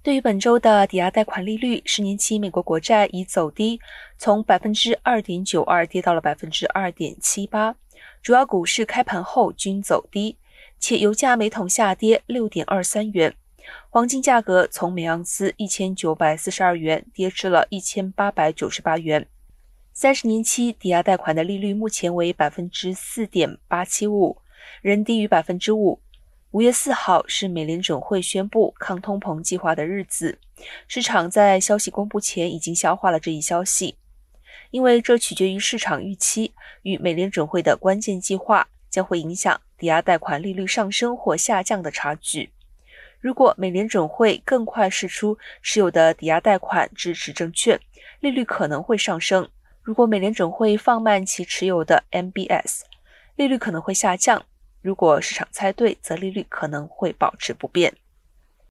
对于本周的抵押贷款利率，十年期美国国债已走低，从百分之二点九二跌到了百分之二点七八。主要股市开盘后均走低，且油价每桶下跌六点二三元。黄金价格从每盎司一千九百四十二元跌至了一千八百九十八元。三十年期抵押贷款的利率目前为百分之四点八七五，仍低于百分之五。五月四号是美联准会宣布抗通膨计划的日子，市场在消息公布前已经消化了这一消息，因为这取决于市场预期与美联准会的关键计划将会影响抵押贷款利率上升或下降的差距。如果美联准会更快释出持有的抵押贷款支持证券，利率可能会上升；如果美联准会放慢其持有的 MBS，利率可能会下降。如果市场猜对，则利率可能会保持不变。